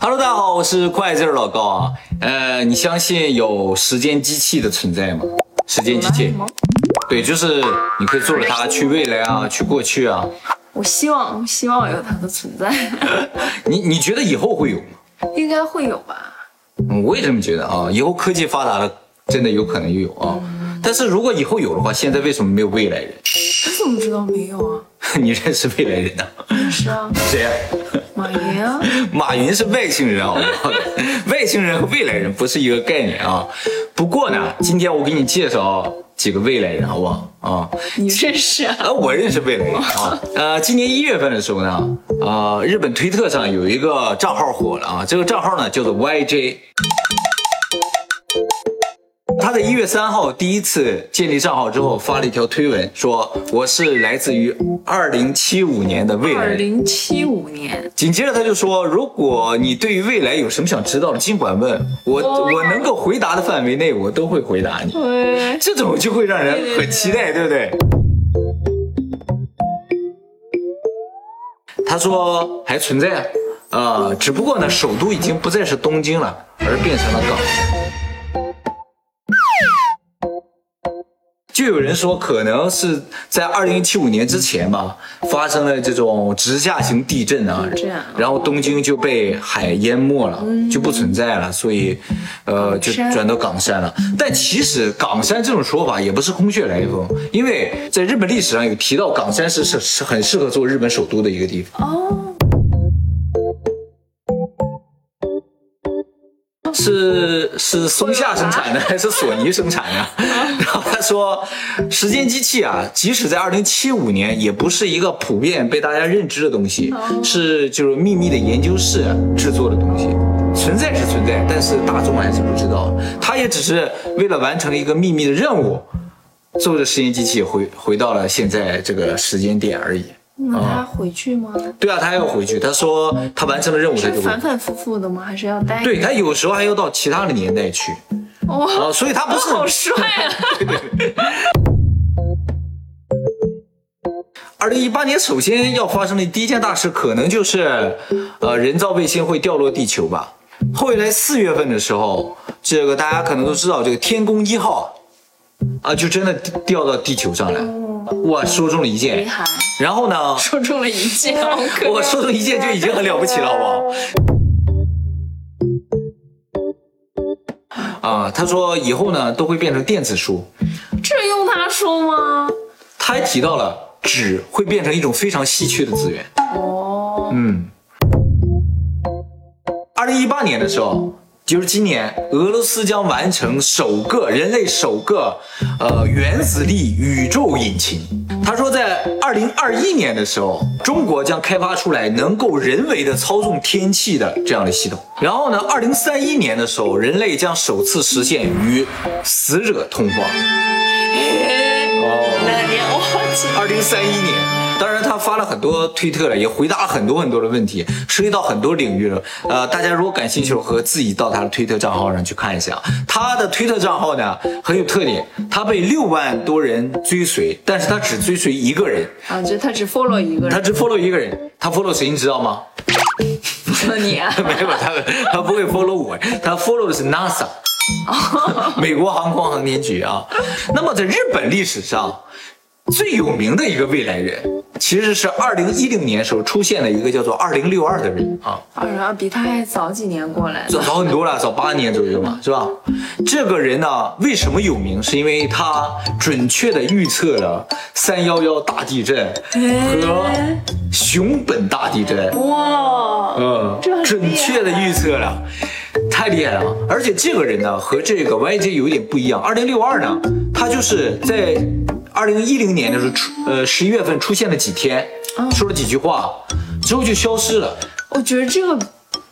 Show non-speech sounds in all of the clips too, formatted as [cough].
Hello，大家好，我是快字老高啊。呃，你相信有时间机器的存在吗？时间机器，对，就是你可以坐着它去未来啊，去过去啊。我希望，希望有它的存在。[laughs] 你你觉得以后会有吗？应该会有吧。嗯，我也这么觉得啊。以后科技发达了，真的有可能有啊。但是如果以后有的话，现在为什么没有未来人？你怎么知道没有啊？[laughs] 你认识未来人呢？认识啊。谁呀？马云啊。[laughs] 马云是外星人，好不好？[laughs] 外星人和未来人不是一个概念啊。不过呢，今天我给你介绍几个未来人，好不好？啊，你认识啊？[laughs] 啊，我认识未来人啊。呃，今年一月份的时候呢，呃，日本推特上有一个账号火了啊，这个账号呢叫做 YJ。他在一月三号第一次建立账号之后，发了一条推文，说我是来自于二零七五年的未来。二零七五年。紧接着他就说，如果你对于未来有什么想知道的，尽管问我，我能够回答的范围内，我都会回答你。对，这种就会让人很期待，对不对？他说还存在啊，啊，只不过呢，首都已经不再是东京了，而变成了冈就有人说，可能是在二零七五年之前吧，发生了这种直下型地震啊，这样，然后东京就被海淹没了，就不存在了，所以，呃，就转到冈山了。但其实冈山这种说法也不是空穴来风，因为在日本历史上有提到冈山是是是很适合做日本首都的一个地方。哦。是是松下生产的还 [laughs] 是索尼生产的？[laughs] 然后他说，时间机器啊，即使在二零七五年，也不是一个普遍被大家认知的东西，是就是秘密的研究室制作的东西，存在是存在，但是大众还是不知道。他也只是为了完成一个秘密的任务，坐着时间机器回回到了现在这个时间点而已。那他回去吗？对啊，他要回去。他说他完成了任务，他就反反复复的吗？还是要待？对他有时候还要到其他的年代去。哇，所以他不是好帅啊！[laughs] 二零一八年首先要发生的第一件大事，可能就是呃人造卫星会掉落地球吧。后来四月份的时候，这个大家可能都知道，这个天宫一号啊，就真的掉到地球上来。哇，说中了一件。然后呢？说中了一箭，[laughs] 我说中一件就已经很了不起了，好不好？啊，他说以后呢都会变成电子书。这用他说吗？他还提到了纸会变成一种非常稀缺的资源。哦。嗯。二零一八年的时候。就是今年，俄罗斯将完成首个人类首个，呃，原子力宇宙引擎。他说，在二零二一年的时候，中国将开发出来能够人为的操纵天气的这样的系统。然后呢，二零三一年的时候，人类将首次实现与死者通话。二零三一年。当然，他发了很多推特了，也回答了很多很多的问题，涉及到很多领域了。呃，大家如果感兴趣，和自己到他的推特账号上去看一下。他的推特账号呢很有特点，他被六万多人追随，但是他只追随一个人。啊，就他只 follow 一个人。他只 follow 一个人，他 follow 谁你知道吗？follow 你啊？[laughs] 没有，他他不会 follow 我，他 follow 的是 NASA，美国航空航天局啊。那么在日本历史上。最有名的一个未来人，其实是二零一零年时候出现的一个叫做二零六二的人啊。二零二比他还早几年过来，早很多了，早八年左右嘛，是吧？这个人呢，为什么有名？是因为他准确的预测了三幺幺大地震和熊本大地震。哇，嗯，准确的预测了，太厉害了。而且这个人呢，和这个 YJ 有一点不一样。二零六二呢，他就是在。二零一零年的时候出，呃，十一月份出现了几天，说了几句话，之后就消失了。我觉得这个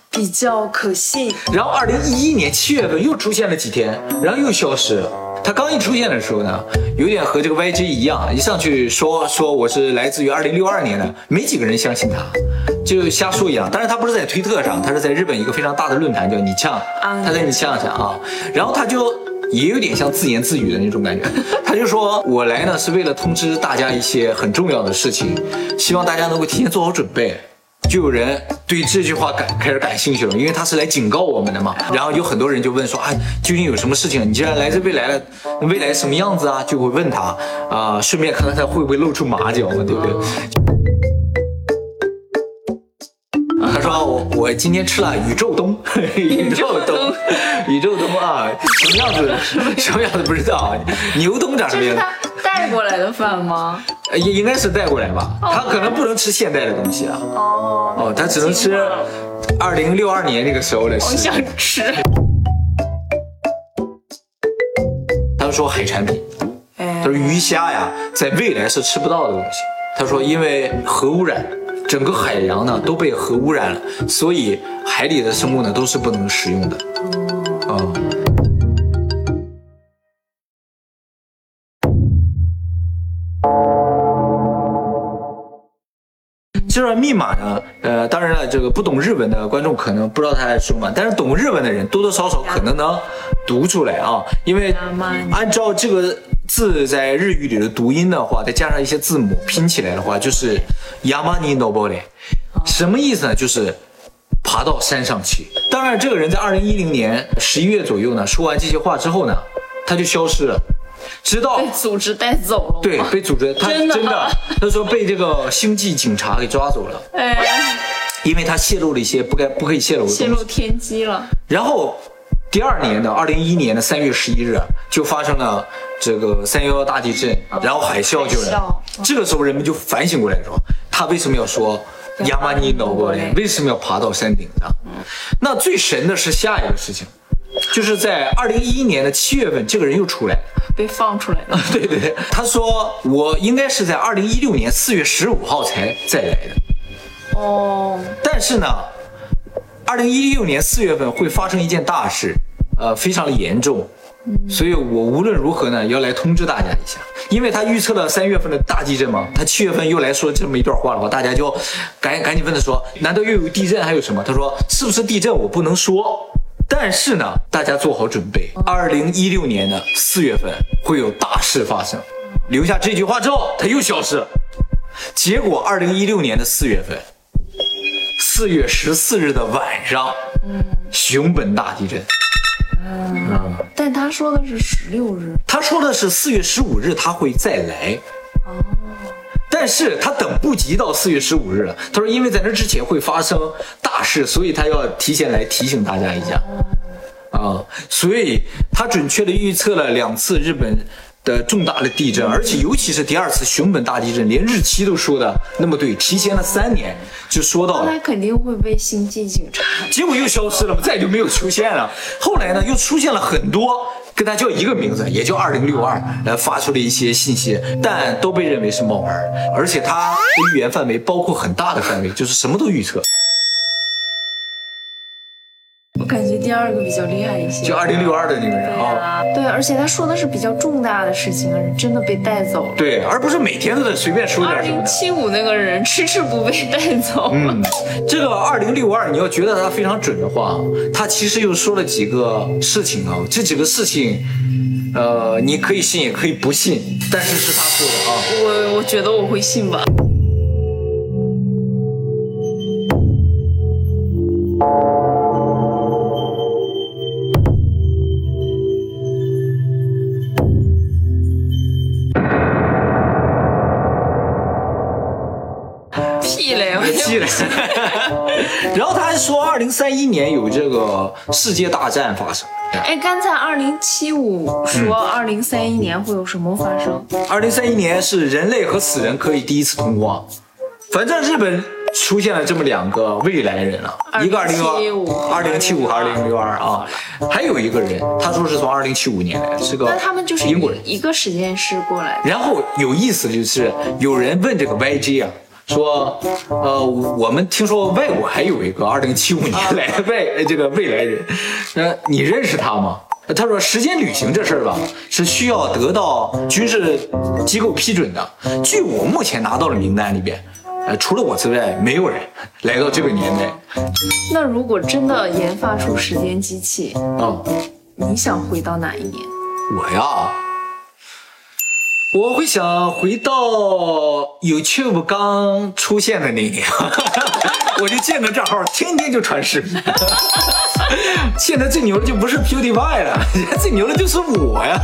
比较可信。然后二零一一年七月份又出现了几天，然后又消失了。他刚一出现的时候呢，有点和这个 YG 一样，一上去说说我是来自于二零六二年的，没几个人相信他，就瞎说一样。但是他不是在推特上，他是在日本一个非常大的论坛叫你呛，他在你呛上啊，然后他就。也有点像自言自语的那种感觉，[laughs] 他就说：“我来呢是为了通知大家一些很重要的事情，希望大家能够提前做好准备。”就有人对这句话感开始感兴趣了，因为他是来警告我们的嘛。然后有很多人就问说，哎，究竟有什么事情？你既然来自未来了，未来什么样子啊？就会问他啊、顺便看看他会不会露出马脚嘛，对不对？我我今天吃了宇宙冬，宇宙冬，[laughs] 宇宙冬啊，什么样子？[laughs] 什么样子不知道啊？牛冬长什么样？这是他带过来的饭吗？呃也应该是带过来吧，他可能不能吃现代的东西啊。哦，哦，他只能吃二零六二年那个时候的我想吃。他说海产品，哎他说鱼虾呀，在未来是吃不到的东西。他说因为核污染，整个海洋呢都被核污染了，所以海里的生物呢都是不能食用的。哦。这段密码呢，呃，当然了，这个不懂日文的观众可能不知道他在说什么，但是懂日文的人多多少少可能能读出来啊，因为按照这个字在日语里的读音的话，再加上一些字母拼起来的话，就是 yamani nobore，什么意思呢？就是爬到山上去。当然，这个人在二零一零年十一月左右呢，说完这些话之后呢，他就消失了，直到被组织带走了。对被组织，他真的真的，他说被这个星际警察给抓走了，哎，因为他泄露了一些不该不可以泄露的泄露。天机了。然后第二年的二零一一年的三月十一日，就发生了这个三幺幺大地震，然后海啸就。这个时候人们就反省过来说，他为什么要说亚麻尼 no 波为什么要爬到山顶上？那最神的是下一个事情，就是在二零一一年的七月份，这个人又出来了。被放出来了。[laughs] 对对对，他说我应该是在二零一六年四月十五号才再来的，哦，但是呢，二零一六年四月份会发生一件大事，呃，非常的严重，所以我无论如何呢，要来通知大家一下，因为他预测了三月份的大地震嘛，他七月份又来说这么一段话的话，大家就赶赶紧问他说，难道又有地震还有什么？他说是不是地震我不能说。但是呢，大家做好准备，二零一六年的四月份会有大事发生。留下这句话之后，他又消失了。结果二零一六年的四月份，四月十四日的晚上，熊本大地震。但他说的是十六日。他说的是四月十五日他会再来，但是他等不及到四月十五日了。他说，因为在那之前会发生大事，所以他要提前来提醒大家一下。啊，所以他准确的预测了两次日本的重大的地震，而且尤其是第二次熊本大地震，连日期都说的那么对，提前了三年就说到了。那肯定会被星际警察。结果又消失了，再就没有出现了。后来呢，又出现了很多跟他叫一个名字，也叫二零六二，来发出了一些信息，但都被认为是冒牌，而且他的预言范围包括很大的范围，就是什么都预测。我感觉第二个比较厉害一些。就二零六二的那个人啊，啊，对，而且他说的是比较重大的事情，真的被带走了。对，而不是每天都在随便说点什么二零。七五那个人迟迟不被带走。嗯，这个二零六二，你要觉得他非常准的话，他其实又说了几个事情啊，这几个事情，呃，你可以信也可以不信，但是是他说的啊。我我觉得我会信吧。气了。然后他还说，二零三一年有这个世界大战发生。哎，刚才二零七五说二零三一年会有什么发生？二零三一年是人类和死人可以第一次通话，反正日本出现了这么两个未来人啊，一个二零2075二零七五和二零六二啊，还有一个人，他说是从二零七五年来的，是个那他们就是英国人。一个实验室过来的。然后有意思的就是有人问这个 YG 啊，说，呃，我们听说外国还有一个二零七五 [laughs] 年来的外呃这个未来人，呃，你认识他吗？他说时间旅行这事儿吧，是需要得到军事机构批准的。据我目前拿到的名单里边，呃，除了我之外，没有人来到这个年代那如果真的研发出时间机器，啊。你想回到哪一年？我呀，我会想回到 YouTube 刚出现的那一年。[laughs] 我就建个账号，天天就传视频。[laughs] 现在最牛的就不是 PewDiePie 了，现在最牛的就是我呀。